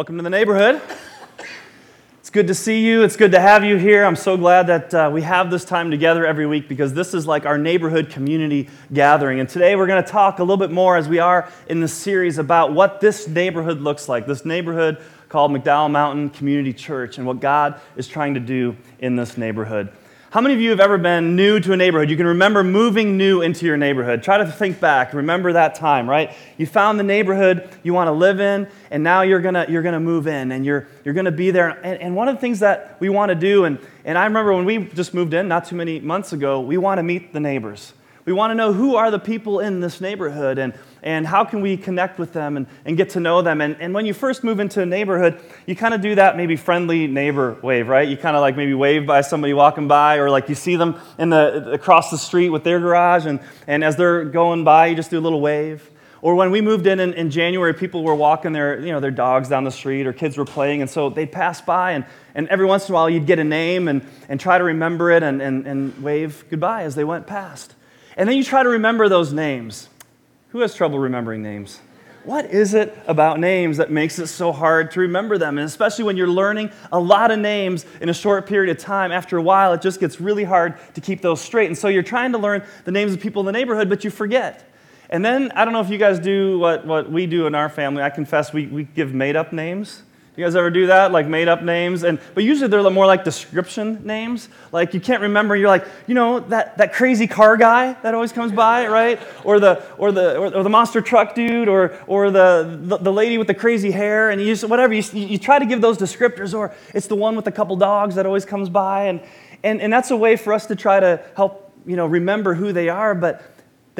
Welcome to the neighborhood. It's good to see you. It's good to have you here. I'm so glad that uh, we have this time together every week because this is like our neighborhood community gathering. And today we're going to talk a little bit more as we are in this series about what this neighborhood looks like, this neighborhood called McDowell Mountain Community Church, and what God is trying to do in this neighborhood. How many of you have ever been new to a neighborhood? You can remember moving new into your neighborhood. Try to think back. Remember that time, right? You found the neighborhood you want to live in, and now you're going to you're gonna move in, and you're, you're going to be there. And, and one of the things that we want to do, and, and I remember when we just moved in not too many months ago, we want to meet the neighbors. We want to know who are the people in this neighborhood and, and how can we connect with them and, and get to know them. And, and when you first move into a neighborhood, you kind of do that maybe friendly neighbor wave, right? You kind of like maybe wave by somebody walking by, or like you see them in the, across the street with their garage, and, and as they're going by, you just do a little wave. Or when we moved in, in in, January, people were walking their, you know, their dogs down the street or kids were playing, and so they'd pass by, and, and every once in a while you'd get a name and, and try to remember it and, and, and wave goodbye as they went past. And then you try to remember those names. Who has trouble remembering names? What is it about names that makes it so hard to remember them? And especially when you're learning a lot of names in a short period of time, after a while, it just gets really hard to keep those straight. And so you're trying to learn the names of people in the neighborhood, but you forget. And then, I don't know if you guys do what, what we do in our family. I confess we, we give made up names. You guys ever do that? Like made up names? And, but usually they're more like description names. Like you can't remember, you're like, you know, that, that crazy car guy that always comes by, right? Or the, or the, or, or the monster truck dude, or, or the, the, the, lady with the crazy hair, and you just, whatever. You, you try to give those descriptors, or it's the one with a couple dogs that always comes by. And, and, and that's a way for us to try to help, you know, remember who they are. But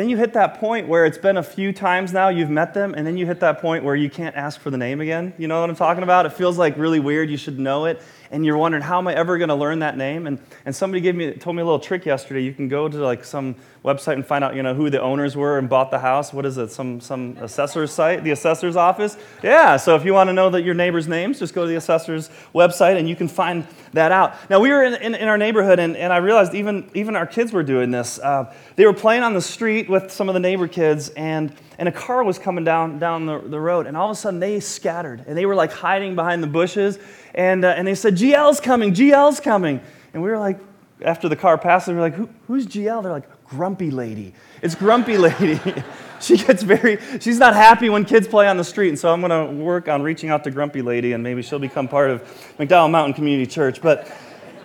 then you hit that point where it's been a few times now you've met them, and then you hit that point where you can't ask for the name again. You know what I'm talking about? It feels like really weird. You should know it and you're wondering how am I ever going to learn that name? And, and somebody gave me, told me a little trick yesterday. You can go to like some website and find out you know who the owners were and bought the house. What is it? Some some assessor's site, the assessor's office. Yeah. So if you want to know that your neighbor's names, just go to the assessor's website and you can find that out. Now we were in, in, in our neighborhood and, and I realized even even our kids were doing this. Uh, they were playing on the street with some of the neighbor kids and and a car was coming down down the, the road and all of a sudden they scattered and they were like hiding behind the bushes and, uh, and they said, GL's coming, GL's coming. And we were like, after the car passed, we were like, Who, who's GL? They're like, Grumpy Lady. It's Grumpy Lady. she gets very, she's not happy when kids play on the street. And so I'm going to work on reaching out to Grumpy Lady and maybe she'll become part of McDowell Mountain Community Church. But,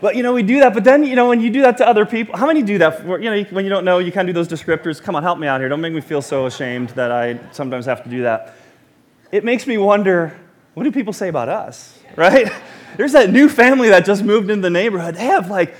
but you know, we do that. But then, you know, when you do that to other people, how many do that? For, you know, when you don't know, you kind of do those descriptors. Come on, help me out here. Don't make me feel so ashamed that I sometimes have to do that. It makes me wonder what do people say about us, right? There's that new family that just moved into the neighborhood. They have like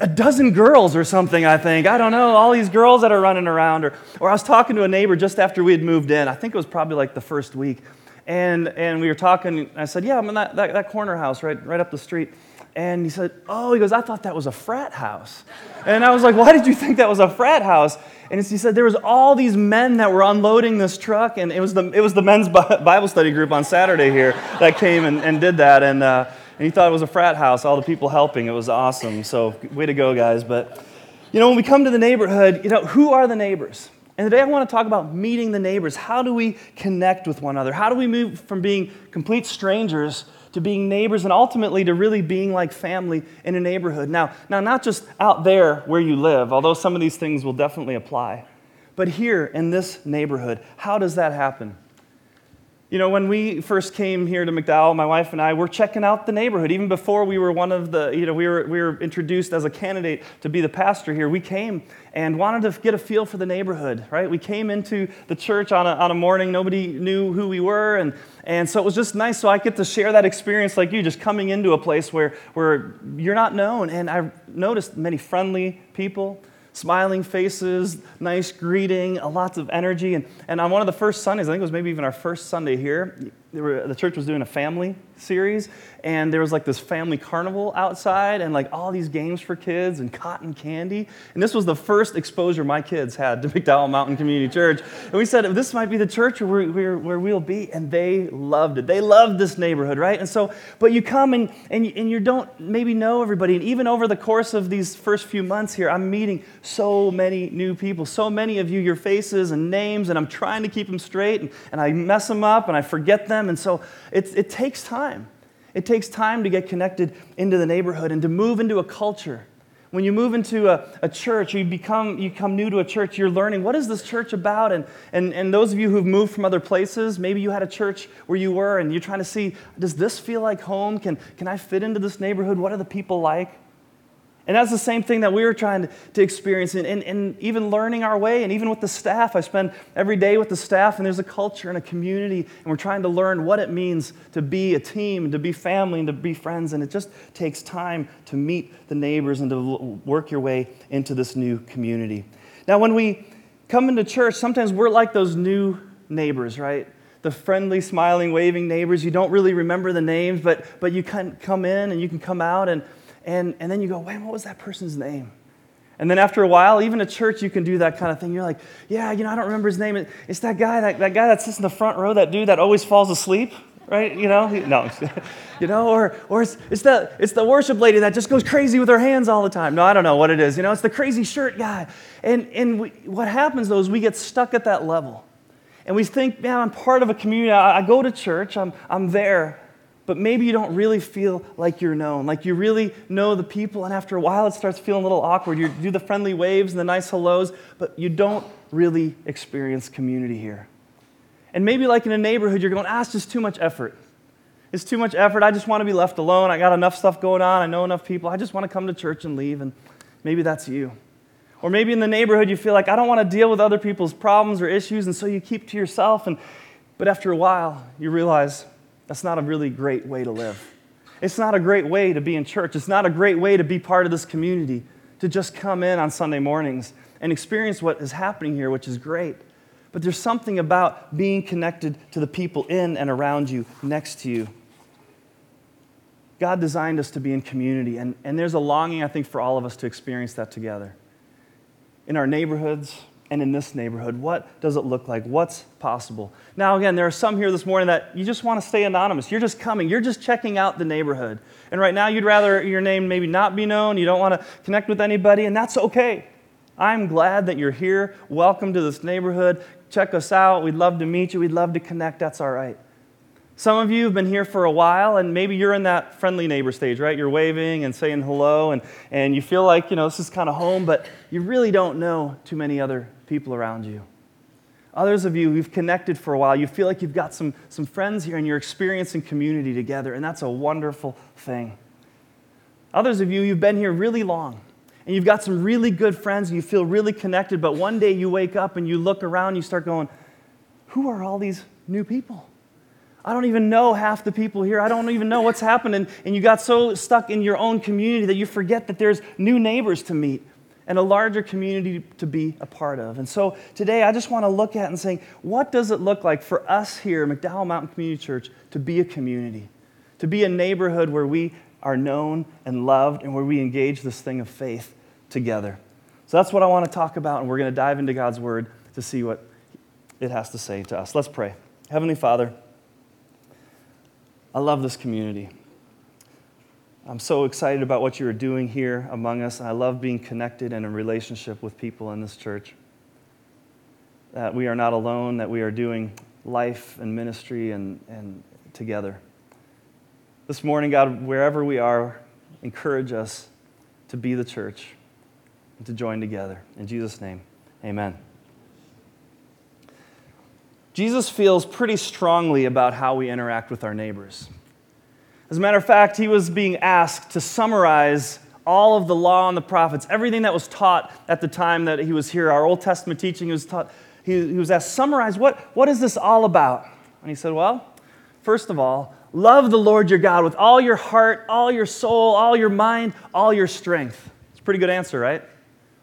a dozen girls or something, I think. I don't know, all these girls that are running around. Or, or I was talking to a neighbor just after we had moved in. I think it was probably like the first week. And, and we were talking. I said, Yeah, I'm in that, that, that corner house right, right up the street. And he said, Oh, he goes, I thought that was a frat house. And I was like, Why did you think that was a frat house? And he said, There was all these men that were unloading this truck, and it was the, it was the men's Bible study group on Saturday here that came and, and did that. And, uh, and he thought it was a frat house, all the people helping. It was awesome. So, way to go, guys. But, you know, when we come to the neighborhood, you know, who are the neighbors? And today I want to talk about meeting the neighbors. How do we connect with one another? How do we move from being complete strangers to being neighbors and ultimately to really being like family in a neighborhood. Now, now not just out there where you live, although some of these things will definitely apply, but here in this neighborhood, how does that happen? You know, when we first came here to McDowell, my wife and I were checking out the neighborhood. Even before we were one of the, you know, we were, we were introduced as a candidate to be the pastor here. We came and wanted to get a feel for the neighborhood, right? We came into the church on a, on a morning, nobody knew who we were, and, and so it was just nice. So I get to share that experience like you, just coming into a place where, where you're not known. And I noticed many friendly people smiling faces, nice greeting, lots of energy. And, and on one of the first Sundays, I think it was maybe even our first Sunday here, were, the church was doing a family series, and there was like this family carnival outside, and like all these games for kids and cotton candy. And this was the first exposure my kids had to McDowell Mountain Community Church. And we said, this might be the church where, where, where we'll be. And they loved it. They loved this neighborhood, right? And so, but you come and, and, you, and you don't maybe know everybody. And even over the course of these first few months here, I'm meeting so many new people, so many of you, your faces and names, and I'm trying to keep them straight, and, and I mess them up and I forget them them. And so it, it takes time. It takes time to get connected into the neighborhood and to move into a culture. When you move into a, a church, you become you come new to a church, you're learning what is this church about? And, and, and those of you who've moved from other places, maybe you had a church where you were and you're trying to see, does this feel like home? Can, can I fit into this neighborhood? What are the people like? And that's the same thing that we were trying to, to experience and, and, and, even learning our way. And even with the staff, I spend every day with the staff, and there's a culture and a community, and we're trying to learn what it means to be a team, and to be family, and to be friends. And it just takes time to meet the neighbors and to work your way into this new community. Now, when we come into church, sometimes we're like those new neighbors, right? The friendly, smiling, waving neighbors. You don't really remember the names, but, but you can come in and you can come out and and, and then you go, wait, what was that person's name? And then after a while, even at church, you can do that kind of thing. You're like, yeah, you know, I don't remember his name. It's that guy, that, that guy that sits in the front row, that dude that always falls asleep, right? You know, no, you know, or, or it's, it's, the, it's the worship lady that just goes crazy with her hands all the time. No, I don't know what it is. You know, it's the crazy shirt guy. And, and we, what happens though is we get stuck at that level. And we think, man, I'm part of a community. I, I go to church, I'm, I'm there but maybe you don't really feel like you're known, like you really know the people, and after a while it starts feeling a little awkward. You do the friendly waves and the nice hellos, but you don't really experience community here. And maybe, like in a neighborhood, you're going, ah, it's just too much effort. It's too much effort. I just want to be left alone. I got enough stuff going on. I know enough people. I just want to come to church and leave. And maybe that's you. Or maybe in the neighborhood, you feel like, I don't want to deal with other people's problems or issues, and so you keep to yourself. And, but after a while, you realize, that's not a really great way to live. It's not a great way to be in church. It's not a great way to be part of this community, to just come in on Sunday mornings and experience what is happening here, which is great. But there's something about being connected to the people in and around you, next to you. God designed us to be in community, and, and there's a longing, I think, for all of us to experience that together. In our neighborhoods, and in this neighborhood? What does it look like? What's possible? Now, again, there are some here this morning that you just want to stay anonymous. You're just coming, you're just checking out the neighborhood. And right now, you'd rather your name maybe not be known, you don't want to connect with anybody, and that's okay. I'm glad that you're here. Welcome to this neighborhood. Check us out. We'd love to meet you, we'd love to connect. That's all right. Some of you have been here for a while, and maybe you're in that friendly neighbor stage, right? You're waving and saying hello, and, and you feel like, you know, this is kind of home, but you really don't know too many other people around you. Others of you who've connected for a while, you feel like you've got some, some friends here and you're experiencing community together, and that's a wonderful thing. Others of you, you've been here really long, and you've got some really good friends, and you feel really connected, but one day you wake up and you look around, and you start going, Who are all these new people? I don't even know half the people here. I don't even know what's happening. And you got so stuck in your own community that you forget that there's new neighbors to meet and a larger community to be a part of. And so today I just want to look at and say, what does it look like for us here, McDowell Mountain Community Church, to be a community, to be a neighborhood where we are known and loved and where we engage this thing of faith together? So that's what I want to talk about, and we're going to dive into God's Word to see what it has to say to us. Let's pray. Heavenly Father, I love this community. I'm so excited about what you are doing here among us, I love being connected and in relationship with people in this church. That we are not alone, that we are doing life and ministry and, and together. This morning, God, wherever we are, encourage us to be the church and to join together. In Jesus' name, amen. Jesus feels pretty strongly about how we interact with our neighbors. As a matter of fact, he was being asked to summarize all of the law and the prophets, everything that was taught at the time that he was here, our Old Testament teaching, he was taught, he, he was asked, summarize, what, what is this all about? And he said, well, first of all, love the Lord your God with all your heart, all your soul, all your mind, all your strength. It's a pretty good answer, right?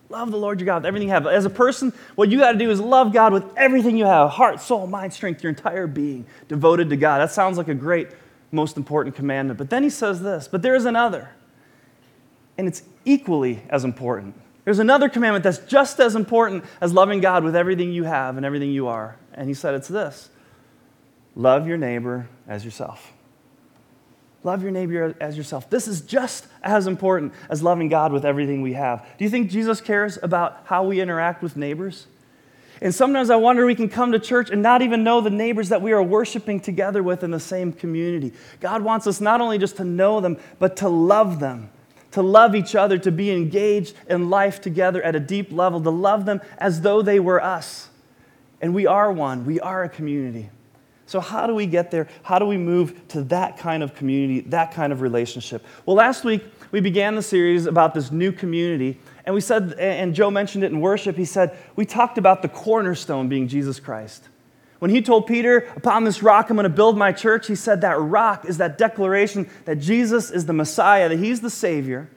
Love the Lord your God with everything you have. As a person, what you got to do is love God with everything you have heart, soul, mind, strength, your entire being devoted to God. That sounds like a great, most important commandment. But then he says this, but there is another, and it's equally as important. There's another commandment that's just as important as loving God with everything you have and everything you are. And he said it's this love your neighbor as yourself. Love your neighbor as yourself. This is just as important as loving God with everything we have. Do you think Jesus cares about how we interact with neighbors? And sometimes I wonder we can come to church and not even know the neighbors that we are worshiping together with in the same community. God wants us not only just to know them, but to love them, to love each other, to be engaged in life together at a deep level, to love them as though they were us. And we are one, we are a community. So, how do we get there? How do we move to that kind of community, that kind of relationship? Well, last week we began the series about this new community. And we said, and Joe mentioned it in worship, he said, we talked about the cornerstone being Jesus Christ. When he told Peter, Upon this rock I'm going to build my church, he said that rock is that declaration that Jesus is the Messiah, that he's the Savior.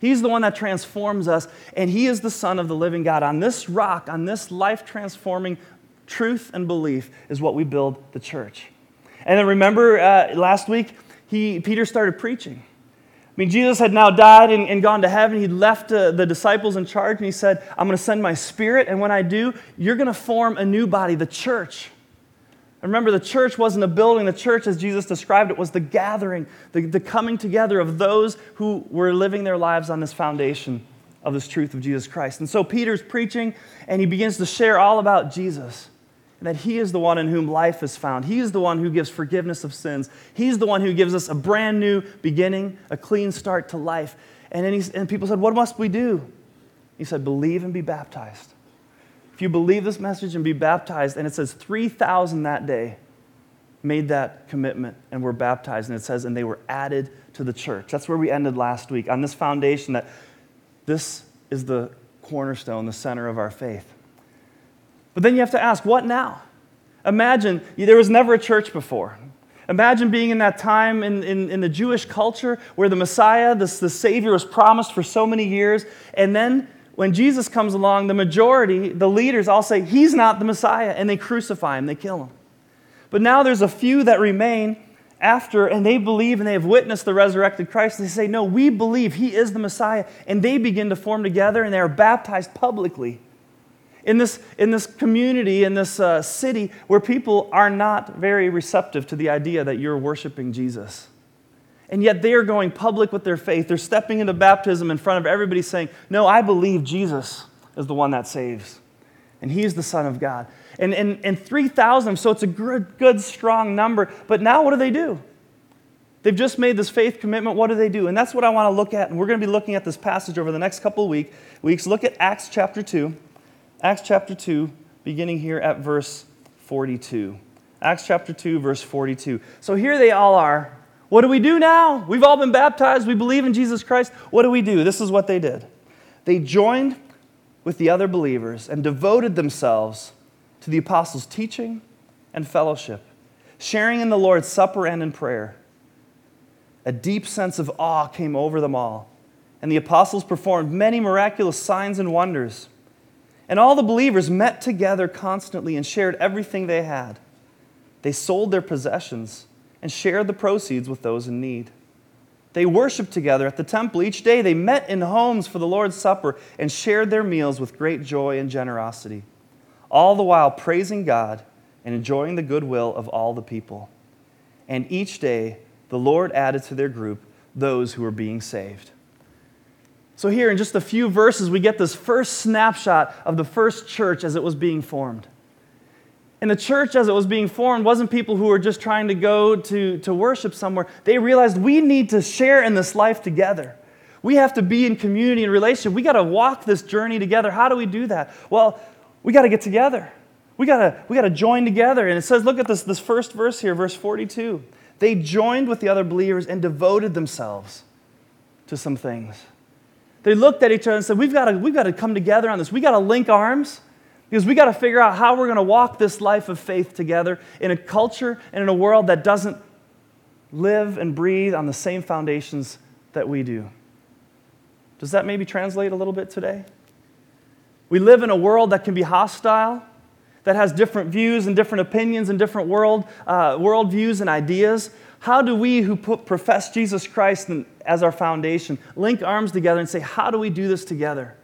He's the one that transforms us, and he is the Son of the living God. On this rock, on this life transforming truth and belief, is what we build the church. And then remember uh, last week, he, Peter started preaching. Mean, Jesus had now died and, and gone to heaven. He'd left uh, the disciples in charge, and he said, I'm going to send my spirit, and when I do, you're going to form a new body, the church. remember, the church wasn't a building. The church, as Jesus described it, was the gathering, the, the coming together of those who were living their lives on this foundation of this truth of Jesus Christ. And so Peter's preaching, and he begins to share all about Jesus and that He is the one in whom life is found. He is the one who gives forgiveness of sins. He's the one who gives us a brand new beginning, a clean start to life. And, then he's, and people said, What must we do? He said, Believe and be baptized. If you believe this message and be baptized, and it says 3,000 that day made that commitment and were baptized, and it says, and they were added to the church. That's where we ended last week, on this foundation that this is the cornerstone, the center of our faith. But then you have to ask, what now? Imagine there was never a church before. Imagine being in that time in, in, in the Jewish culture where the Messiah, this, the Savior, was promised for so many years. And then when Jesus comes along, the majority, the leaders, all say, He's not the Messiah. And they crucify him, they kill him. But now there's a few that remain after, and they believe and they have witnessed the resurrected Christ. They say, No, we believe He is the Messiah. And they begin to form together and they are baptized publicly in this, in this community, in this uh, city, where people are not very receptive to the idea that you're worshiping Jesus. And yet they are going public with their faith. They're stepping into baptism in front of everybody saying, No, I believe Jesus is the one that saves. And he's the Son of God. And, and, and 3,000, so it's a good, good, strong number. But now what do they do? They've just made this faith commitment. What do they do? And that's what I want to look at. And we're going to be looking at this passage over the next couple of week, weeks. Look at Acts chapter 2. Acts chapter 2, beginning here at verse 42. Acts chapter 2, verse 42. So here they all are. What do we do now? We've all been baptized. We believe in Jesus Christ. What do we do? This is what they did. They joined with the other believers and devoted themselves to the apostles' teaching and fellowship, sharing in the Lord's Supper and in prayer. A deep sense of awe came over them all, and the apostles performed many miraculous signs and wonders. And all the believers met together constantly and shared everything they had. They sold their possessions and shared the proceeds with those in need. They worshiped together at the temple each day. They met in homes for the Lord's Supper and shared their meals with great joy and generosity, all the while praising God and enjoying the goodwill of all the people. And each day, the Lord added to their group those who were being saved. So, here in just a few verses, we get this first snapshot of the first church as it was being formed. And the church, as it was being formed, wasn't people who were just trying to go to, to worship somewhere. They realized we need to share in this life together. We have to be in community and relationship. We got to walk this journey together. How do we do that? Well, we got to get together. We got to we got to join together. And it says, look at this, this first verse here, verse 42. They joined with the other believers and devoted themselves to some things. They looked at each other and said, We've got to, we've got to come together on this. We've got to link arms because we've got to figure out how we're going to walk this life of faith together in a culture and in a world that doesn't live and breathe on the same foundations that we do. Does that maybe translate a little bit today? We live in a world that can be hostile, that has different views and different opinions and different world, uh, world views and ideas. How do we who put, profess Jesus Christ as our foundation link arms together and say, How do we do this together?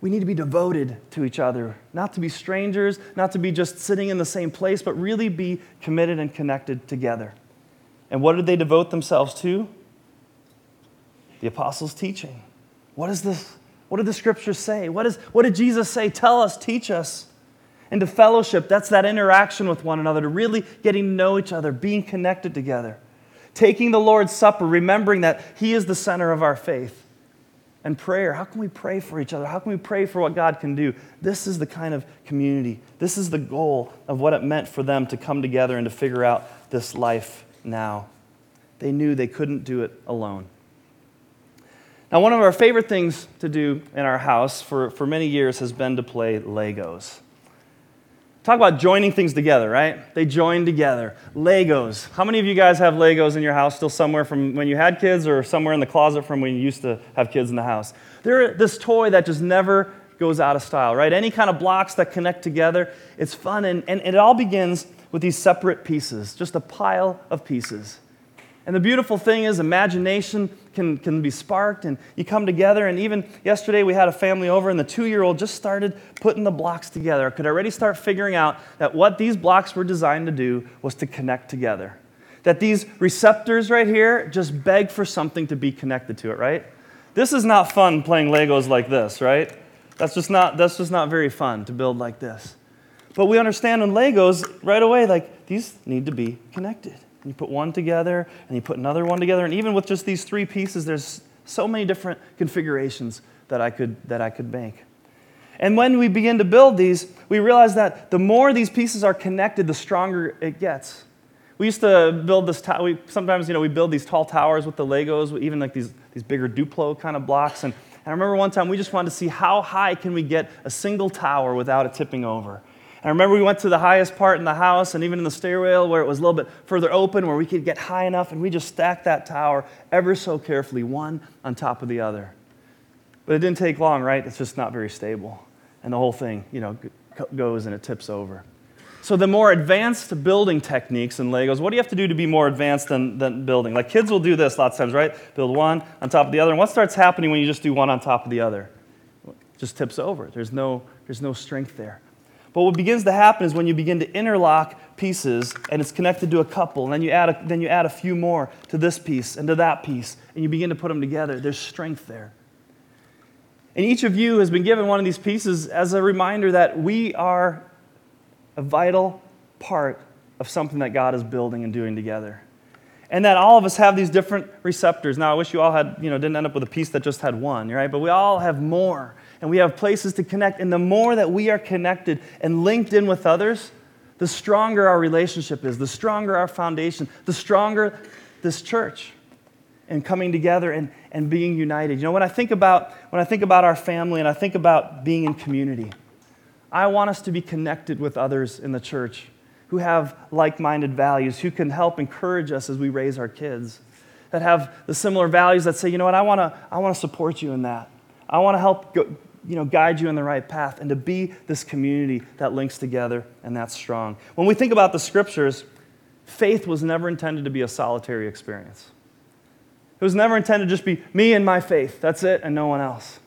We need to be devoted to each other, not to be strangers, not to be just sitting in the same place, but really be committed and connected together. And what did they devote themselves to? The apostles' teaching. What is this? What did the scriptures say? What, is, what did Jesus say? Tell us, teach us. Into fellowship. That's that interaction with one another, to really getting to know each other, being connected together. Taking the Lord's Supper, remembering that He is the center of our faith. And prayer. How can we pray for each other? How can we pray for what God can do? This is the kind of community. This is the goal of what it meant for them to come together and to figure out this life now. They knew they couldn't do it alone. Now, one of our favorite things to do in our house for, for many years has been to play Legos. Talk about joining things together, right? They join together. Legos. How many of you guys have Legos in your house still somewhere from when you had kids or somewhere in the closet from when you used to have kids in the house? They're this toy that just never goes out of style, right? Any kind of blocks that connect together, it's fun. And, and it all begins with these separate pieces, just a pile of pieces. And the beautiful thing is, imagination can, can be sparked, and you come together. And even yesterday, we had a family over, and the two year old just started putting the blocks together. Could already start figuring out that what these blocks were designed to do was to connect together. That these receptors right here just beg for something to be connected to it, right? This is not fun playing Legos like this, right? That's just not, that's just not very fun to build like this. But we understand in Legos right away, like, these need to be connected. And you put one together, and you put another one together, and even with just these three pieces, there's so many different configurations that I could, that I could make. And when we begin to build these, we realize that the more these pieces are connected, the stronger it gets. We used to build this, ta- we, sometimes, you know, we build these tall towers with the Legos, even like these, these bigger Duplo kind of blocks. And, and I remember one time we just wanted to see how high can we get a single tower without it tipping over. I remember we went to the highest part in the house and even in the stairwell where it was a little bit further open where we could get high enough and we just stacked that tower ever so carefully, one on top of the other. But it didn't take long, right? It's just not very stable. And the whole thing, you know, goes and it tips over. So the more advanced building techniques in Legos, what do you have to do to be more advanced than, than building? Like kids will do this lots of times, right? Build one on top of the other. And what starts happening when you just do one on top of the other? Just tips over. There's no, there's no strength there. But what begins to happen is when you begin to interlock pieces and it's connected to a couple, and then you add a, then you add a few more to this piece and to that piece, and you begin to put them together, there's strength there. And each of you has been given one of these pieces as a reminder that we are a vital part of something that God is building and doing together. And that all of us have these different receptors. Now, I wish you all had, you know, didn't end up with a piece that just had one, right? But we all have more and we have places to connect. And the more that we are connected and linked in with others, the stronger our relationship is, the stronger our foundation, the stronger this church and coming together and, and being united. You know, when I think about when I think about our family and I think about being in community, I want us to be connected with others in the church who have like-minded values, who can help encourage us as we raise our kids, that have the similar values that say, you know what, I want to I want to support you in that. I want to help go, you know, guide you in the right path and to be this community that links together and that's strong. When we think about the scriptures, faith was never intended to be a solitary experience. It was never intended to just be me and my faith. That's it, and no one else.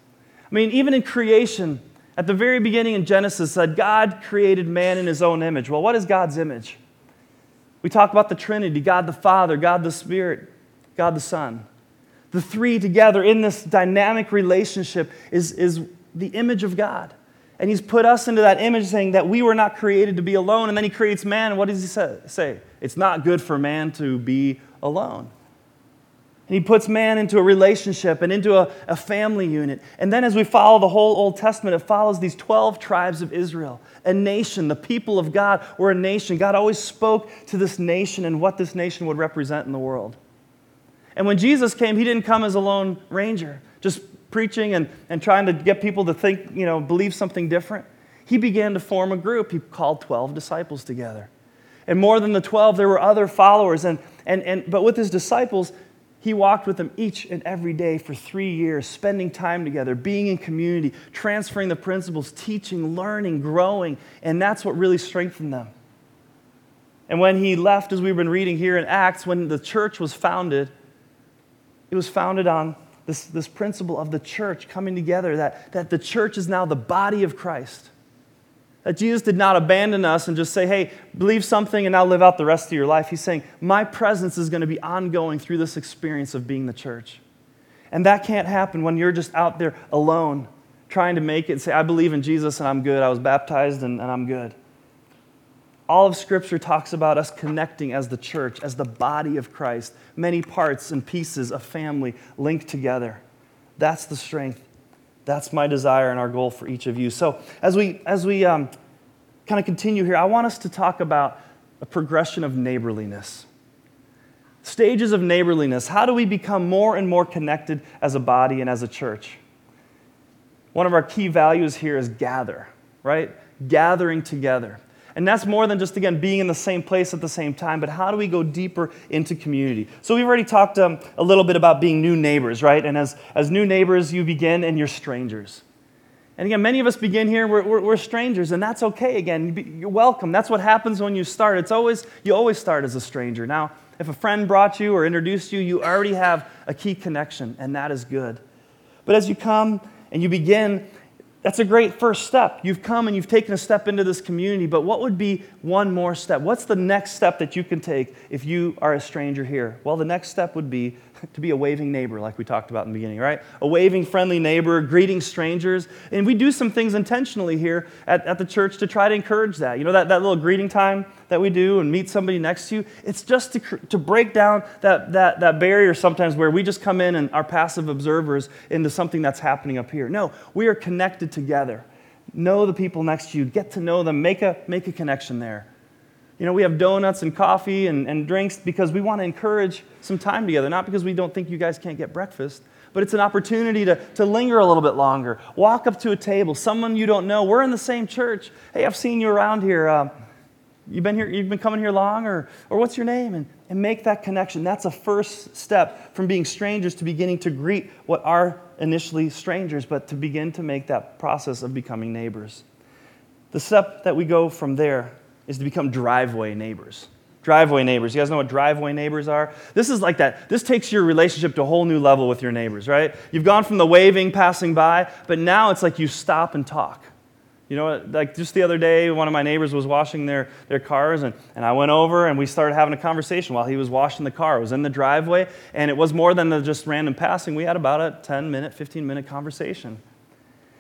I mean, even in creation, at the very beginning in Genesis, said God created man in his own image. Well, what is God's image? We talk about the Trinity God the Father, God the Spirit, God the Son. The three together in this dynamic relationship is, is the image of God. And he's put us into that image saying that we were not created to be alone. And then he creates man, and what does he say? It's not good for man to be alone. And he puts man into a relationship and into a, a family unit. And then, as we follow the whole Old Testament, it follows these 12 tribes of Israel, a nation, the people of God were a nation. God always spoke to this nation and what this nation would represent in the world. And when Jesus came, he didn't come as a lone ranger, just preaching and, and trying to get people to think, you know, believe something different, he began to form a group. He called 12 disciples together. And more than the 12, there were other followers. And, and, and, but with his disciples, he walked with them each and every day for three years, spending time together, being in community, transferring the principles, teaching, learning, growing. And that's what really strengthened them. And when he left, as we've been reading here in Acts, when the church was founded, it was founded on this, this principle of the church coming together, that, that the church is now the body of Christ. That Jesus did not abandon us and just say, hey, believe something and now live out the rest of your life. He's saying, my presence is going to be ongoing through this experience of being the church. And that can't happen when you're just out there alone, trying to make it and say, I believe in Jesus and I'm good. I was baptized and, and I'm good. All of Scripture talks about us connecting as the church, as the body of Christ, many parts and pieces of family linked together. That's the strength. That's my desire and our goal for each of you. So, as we, as we um, kind of continue here, I want us to talk about a progression of neighborliness. Stages of neighborliness. How do we become more and more connected as a body and as a church? One of our key values here is gather, right? Gathering together. And that's more than just, again, being in the same place at the same time, but how do we go deeper into community? So we've already talked um, a little bit about being new neighbors, right? And as, as new neighbors, you begin and you're strangers. And again, many of us begin here, we're, we're, we're, strangers, and that's okay again. You're welcome. That's what happens when you start. It's always, you always start as a stranger. Now, if a friend brought you or introduced you, you already have a key connection, and that is good. But as you come and you begin, that's a great first step. You've come and you've taken a step into this community, but what would be one more step? What's the next step that you can take if you are a stranger here? Well, the next step would be to be a waving neighbor, like we talked about in the beginning, right? A waving, friendly neighbor, greeting strangers. And we do some things intentionally here at, at the church to try to encourage that. You know, that, that little greeting time that we do and meet somebody next to you, it's just to, to break down that, that, that barrier sometimes where we just come in and are passive observers into something that's happening up here. No, we are connected together. Know the people next to you, get to know them, make a, make a connection there. You know, we have donuts and coffee and, and drinks because we want to encourage some time together, not because we don't think you guys can't get breakfast, but it's an opportunity to, to linger a little bit longer. Walk up to a table, someone you don't know. We're in the same church. Hey, I've seen you around here. Uh, you've been here, you've been coming here long, or, or what's your name? And, and make that connection. That's a first step from being strangers to beginning to greet what are initially strangers, but to begin to make that process of becoming neighbors. The step that we go from there is to become driveway neighbors. Driveway neighbors. You guys know what driveway neighbors are? This is like that. This takes your relationship to a whole new level with your neighbors, right? You've gone from the waving, passing by, but now it's like you stop and talk. You know, like just the other day, one of my neighbors was washing their, their cars, and, and I went over and we started having a conversation while he was washing the car. It was in the driveway, and it was more than just random passing. We had about a 10 minute, 15 minute conversation.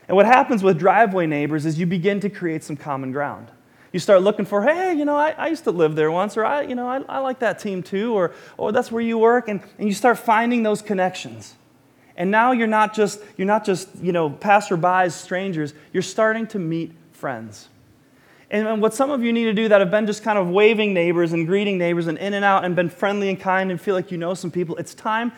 And what happens with driveway neighbors is you begin to create some common ground you start looking for, hey, you know, I, I used to live there once, or I, you know, I, I like that team too, or, or that's where you work, and, and you start finding those connections. And now you're not just, you're not just, you know, passerbys, strangers, you're starting to meet friends. And what some of you need to do that have been just kind of waving neighbors and greeting neighbors and in and out and been friendly and kind and feel like you know some people, it's time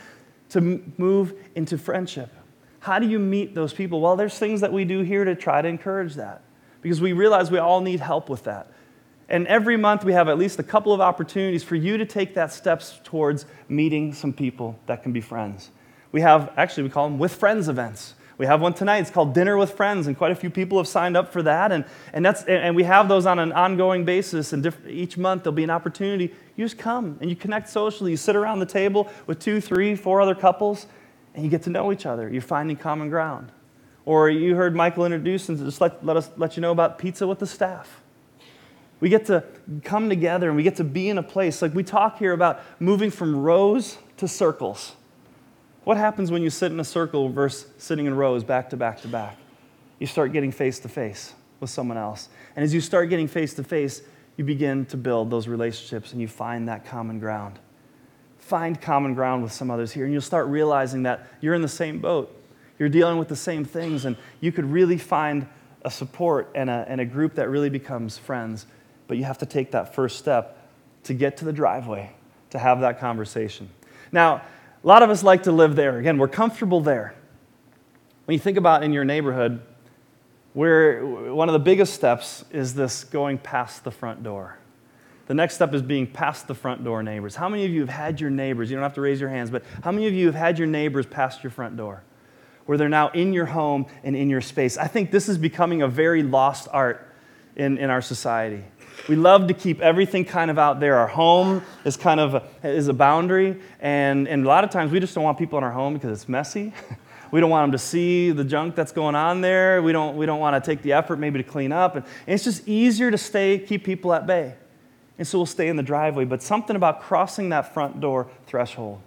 to move into friendship. How do you meet those people? Well, there's things that we do here to try to encourage that because we realize we all need help with that. And every month we have at least a couple of opportunities for you to take that steps towards meeting some people that can be friends. We have, actually, we call them with friends events. We have one tonight. It's called Dinner with Friends, and quite a few people have signed up for that. And, and, that's, and we have those on an ongoing basis. And each month there'll be an opportunity. You just come and you connect socially. You sit around the table with two, three, four other couples, and you get to know each other. You're finding common ground. Or you heard Michael introduce and just let, let us let you know about pizza with the staff. We get to come together and we get to be in a place. Like we talk here about moving from rows to circles. What happens when you sit in a circle versus sitting in rows back to back to back? You start getting face to face with someone else. And as you start getting face to face, you begin to build those relationships and you find that common ground. Find common ground with some others here, and you'll start realizing that you're in the same boat. You're dealing with the same things, and you could really find a support and a, and a group that really becomes friends. But you have to take that first step to get to the driveway to have that conversation. Now, a lot of us like to live there. Again, we're comfortable there. When you think about in your neighborhood, where one of the biggest steps is this going past the front door. The next step is being past the front door neighbors. How many of you have had your neighbors? You don't have to raise your hands, but how many of you have had your neighbors past your front door? Where they're now in your home and in your space. I think this is becoming a very lost art in, in our society. We love to keep everything kind of out there. Our home is kind of a, is a boundary, and, and a lot of times we just don't want people in our home because it's messy. we don't want them to see the junk that's going on there. We don't, we don't want to take the effort maybe to clean up. And, and it's just easier to stay, keep people at bay. And so we'll stay in the driveway. But something about crossing that front door threshold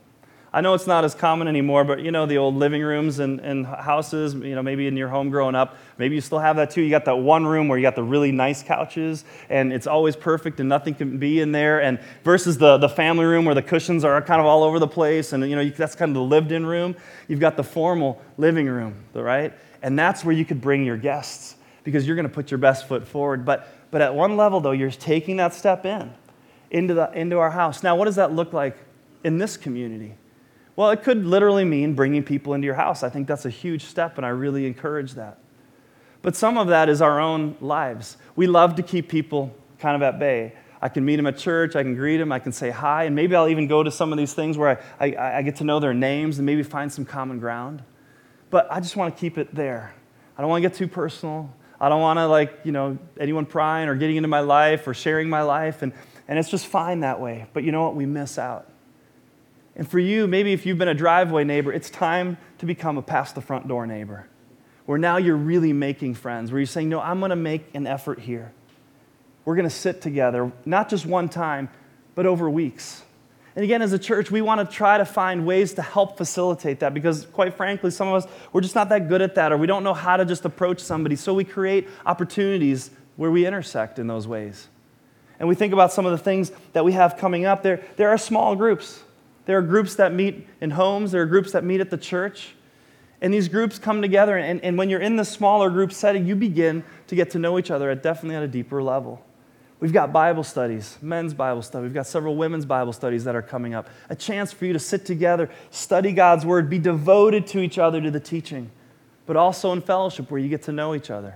I know it's not as common anymore, but you know, the old living rooms and, and houses, you know, maybe in your home growing up, maybe you still have that too. You got that one room where you got the really nice couches and it's always perfect and nothing can be in there. And versus the, the family room where the cushions are kind of all over the place and, you know, that's kind of the lived in room. You've got the formal living room, right? And that's where you could bring your guests because you're going to put your best foot forward. But, but at one level, though, you're taking that step in into, the, into our house. Now, what does that look like in this community? Well, it could literally mean bringing people into your house. I think that's a huge step, and I really encourage that. But some of that is our own lives. We love to keep people kind of at bay. I can meet them at church, I can greet them, I can say hi, and maybe I'll even go to some of these things where I, I, I get to know their names and maybe find some common ground. But I just want to keep it there. I don't want to get too personal. I don't want to, like, you know, anyone prying or getting into my life or sharing my life. And, and it's just fine that way. But you know what? We miss out. And for you, maybe if you've been a driveway neighbor, it's time to become a past the front door neighbor, where now you're really making friends, where you're saying, No, I'm going to make an effort here. We're going to sit together, not just one time, but over weeks. And again, as a church, we want to try to find ways to help facilitate that because, quite frankly, some of us, we're just not that good at that or we don't know how to just approach somebody. So we create opportunities where we intersect in those ways. And we think about some of the things that we have coming up. There, there are small groups. There are groups that meet in homes, there are groups that meet at the church. And these groups come together, and, and when you're in the smaller group setting, you begin to get to know each other at definitely at a deeper level. We've got Bible studies, men's Bible study. We've got several women's Bible studies that are coming up. A chance for you to sit together, study God's Word, be devoted to each other, to the teaching, but also in fellowship where you get to know each other.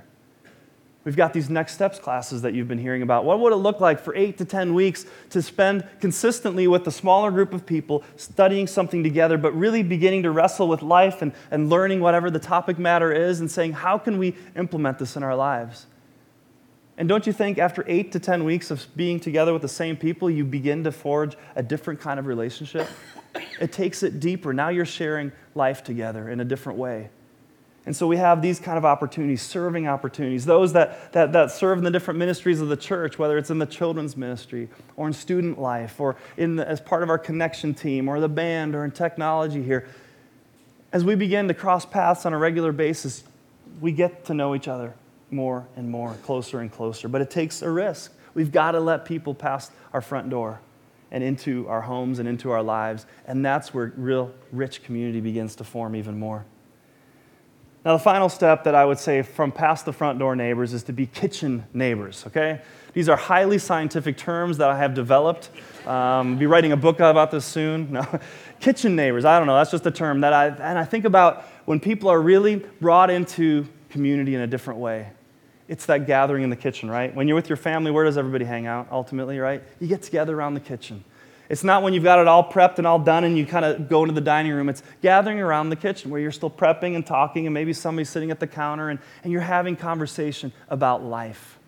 We've got these next steps classes that you've been hearing about. What would it look like for eight to 10 weeks to spend consistently with a smaller group of people studying something together, but really beginning to wrestle with life and, and learning whatever the topic matter is and saying, how can we implement this in our lives? And don't you think after eight to 10 weeks of being together with the same people, you begin to forge a different kind of relationship? It takes it deeper. Now you're sharing life together in a different way. And so we have these kind of opportunities, serving opportunities, those that, that, that serve in the different ministries of the church, whether it's in the children's ministry or in student life or in the, as part of our connection team or the band or in technology here. As we begin to cross paths on a regular basis, we get to know each other more and more, closer and closer. But it takes a risk. We've got to let people past our front door and into our homes and into our lives. And that's where real rich community begins to form even more. Now, the final step that I would say from past the front door neighbors is to be kitchen neighbors, okay? These are highly scientific terms that I have developed. Um, be writing a book about this soon. No. kitchen neighbors, I don't know, that's just a term that I, and I think about when people are really brought into community in a different way. It's that gathering in the kitchen, right? When you're with your family, where does everybody hang out ultimately, right? You get together around the kitchen. It's not when you've got it all prepped and all done and you kind of go into the dining room. It's gathering around the kitchen where you're still prepping and talking, and maybe somebody's sitting at the counter and, and you're having conversation about life.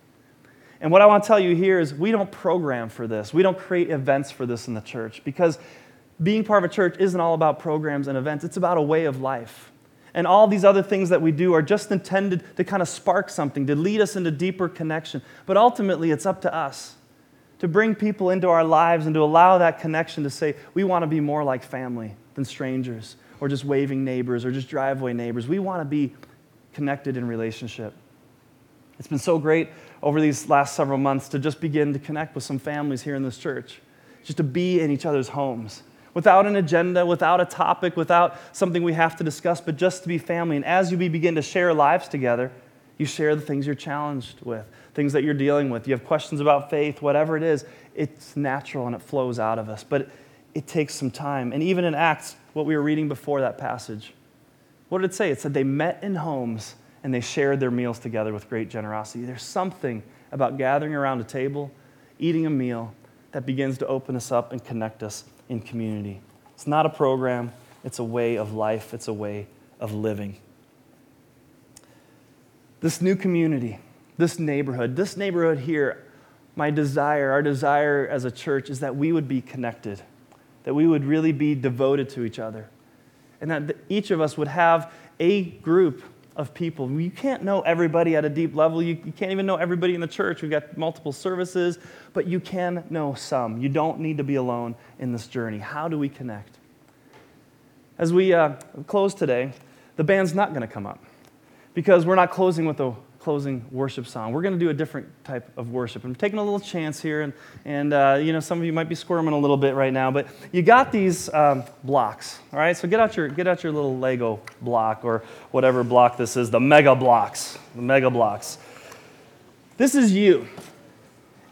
And what I want to tell you here is we don't program for this, we don't create events for this in the church because being part of a church isn't all about programs and events, it's about a way of life. And all these other things that we do are just intended to kind of spark something, to lead us into deeper connection. But ultimately, it's up to us to bring people into our lives and to allow that connection to say, we want to be more like family than strangers or just waving neighbors or just driveway neighbors. We want to be connected in relationship. It's been so great over these last several months to just begin to connect with some families here in this church, just to be in each other's homes without an agenda, without a topic, without something we have to discuss, but just to be family. And as you begin to share lives together, you share the things you're challenged with things that you're dealing with, you have questions about faith, whatever it is, it's natural and it flows out of us. But it takes some time. And even in Acts, what we were reading before that passage, what did it say? It said they met in homes and they shared their meals together with great generosity. There's something about gathering around a table, eating a meal, that begins to open us up and connect us in community. It's not a program, it's a way of life, it's a way of living. This new community, this neighborhood, this neighborhood here, my desire, our desire as a church is that we would be connected, that we would really be devoted to each other, and that each of us would have a group of people. You can't know everybody at a deep level. You, you, can't even know everybody in the church. We've got multiple services, but you can know some. You don't need to be alone in this journey. How do we connect? as we uh, close today, the band's not going to come up because we're not closing with a closing worship song. We're going to do a different type of worship. I'm taking a little chance here, and, and uh, you know, some of you might be squirming a little bit right now, but you got these um, blocks, all right? So get out, your, get out your little Lego block or whatever block this is, the mega blocks, the mega blocks. This is you.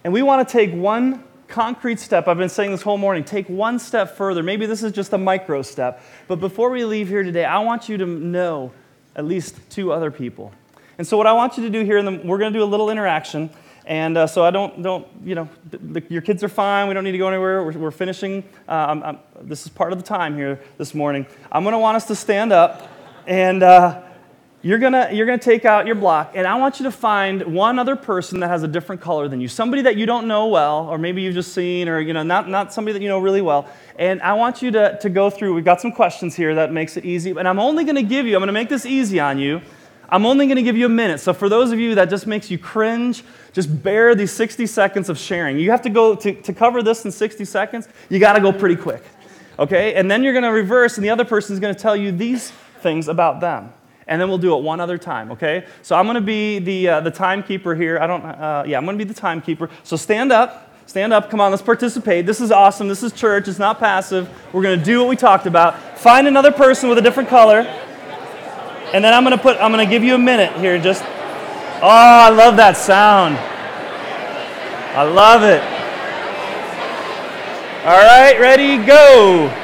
And we want to take one concrete step. I've been saying this whole morning. Take one step further. Maybe this is just a micro step. But before we leave here today, I want you to know at least two other people and so what I want you to do here, the, we're going to do a little interaction. And uh, so I don't, don't, you know, the, your kids are fine. We don't need to go anywhere. We're, we're finishing. Uh, I'm, I'm, this is part of the time here this morning. I'm going to want us to stand up, and uh, you're to you're gonna take out your block, and I want you to find one other person that has a different color than you, somebody that you don't know well, or maybe you've just seen, or, you know, not, not somebody that you know really well. And I want you to, to go through. We've got some questions here that makes it easy, and I'm only to give you, I'm to make this easy on you. I'm only to give you a minute. So, for those of you that just makes you cringe, just bear these 60 seconds of sharing. You have to go to, to cover this in 60 seconds, you got to go pretty quick. Okay? And then you're to reverse, and the other person is going to tell you these things about them. And then we'll do it one other time, okay? So I'm going to be the, uh, the timekeeper here. I don't, uh, yeah, I'm going to be the timekeeper. So stand up. Stand up. Come on, let's participate. This is awesome. This is church. It's not passive. We're going to do what we talked about. Find another person with a different color. And then I'm going to put, I'm to give you a minute here. Just, oh, I love that sound. I love it. All right, ready, go.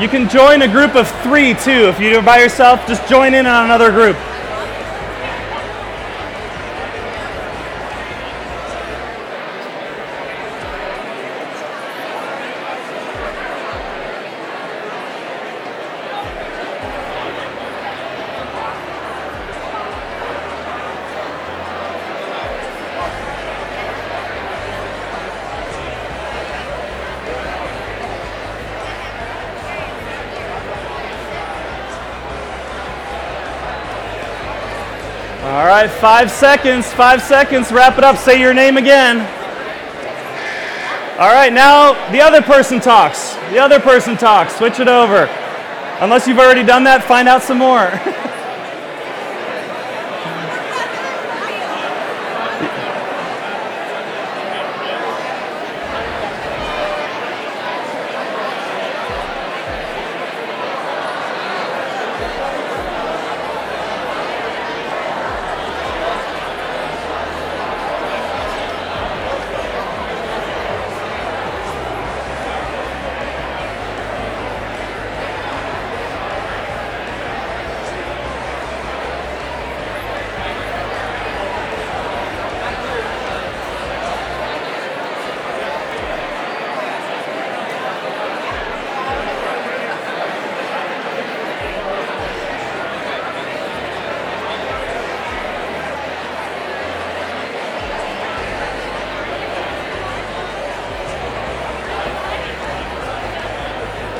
You can join a group of three too. If you're by yourself, just join in on another group. Five seconds, five seconds, wrap it up, say your name again. All right, now the other person talks. The other person talks. Switch it over. Unless you've already done that, find out some more.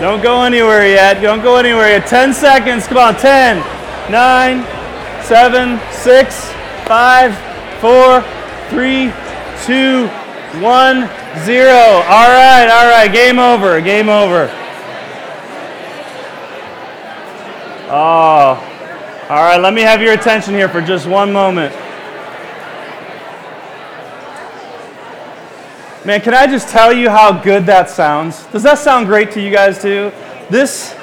Don't go anywhere yet. Don't go anywhere yet. 10 seconds. Come on. 10, 9, 7, 6, 5, 4, 3, 2, 1, 0. All right. All right. Game over. Game over. Oh. All right. Let me have your attention here for just one moment. Man, can I just tell you how good that sounds? Does that sound great to you guys too? This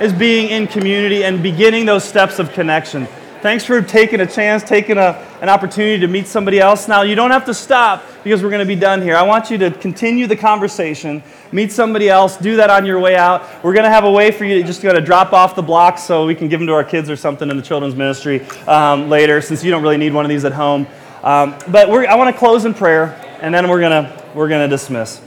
is being in community and beginning those steps of connection. Thanks for taking a chance, taking a, an opportunity to meet somebody else. Now, you don't have to stop because we're going to be done here. I want you to continue the conversation, meet somebody else, do that on your way out. We're going to have a way for you to just go to drop off the blocks so we can give them to our kids or something in the children's ministry um, later, since you don't really need one of these at home. Um, but I want to close in prayer, and then we're going to we're going to dismiss.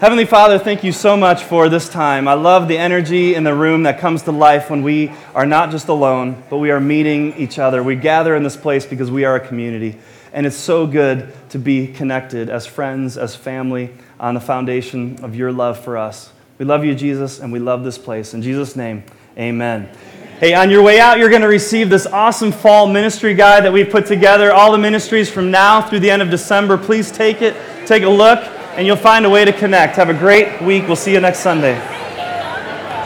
Heavenly Father, thank you so much for this time. I love the energy in the room that comes to life when we are not just alone, but we are meeting each other. We gather in this place because we are a community. And it's so good to be connected as friends, as family. on the foundation of your love for us. We love you, Jesus, and we love this place. In Jesus' name, amen. Hey, on your way out, you're going to receive this awesome fall ministry guide that we've put together. All the ministries from now through the end of December. Please take it, take a look, and you'll find a way to connect. Have a great week. We'll see you next Sunday.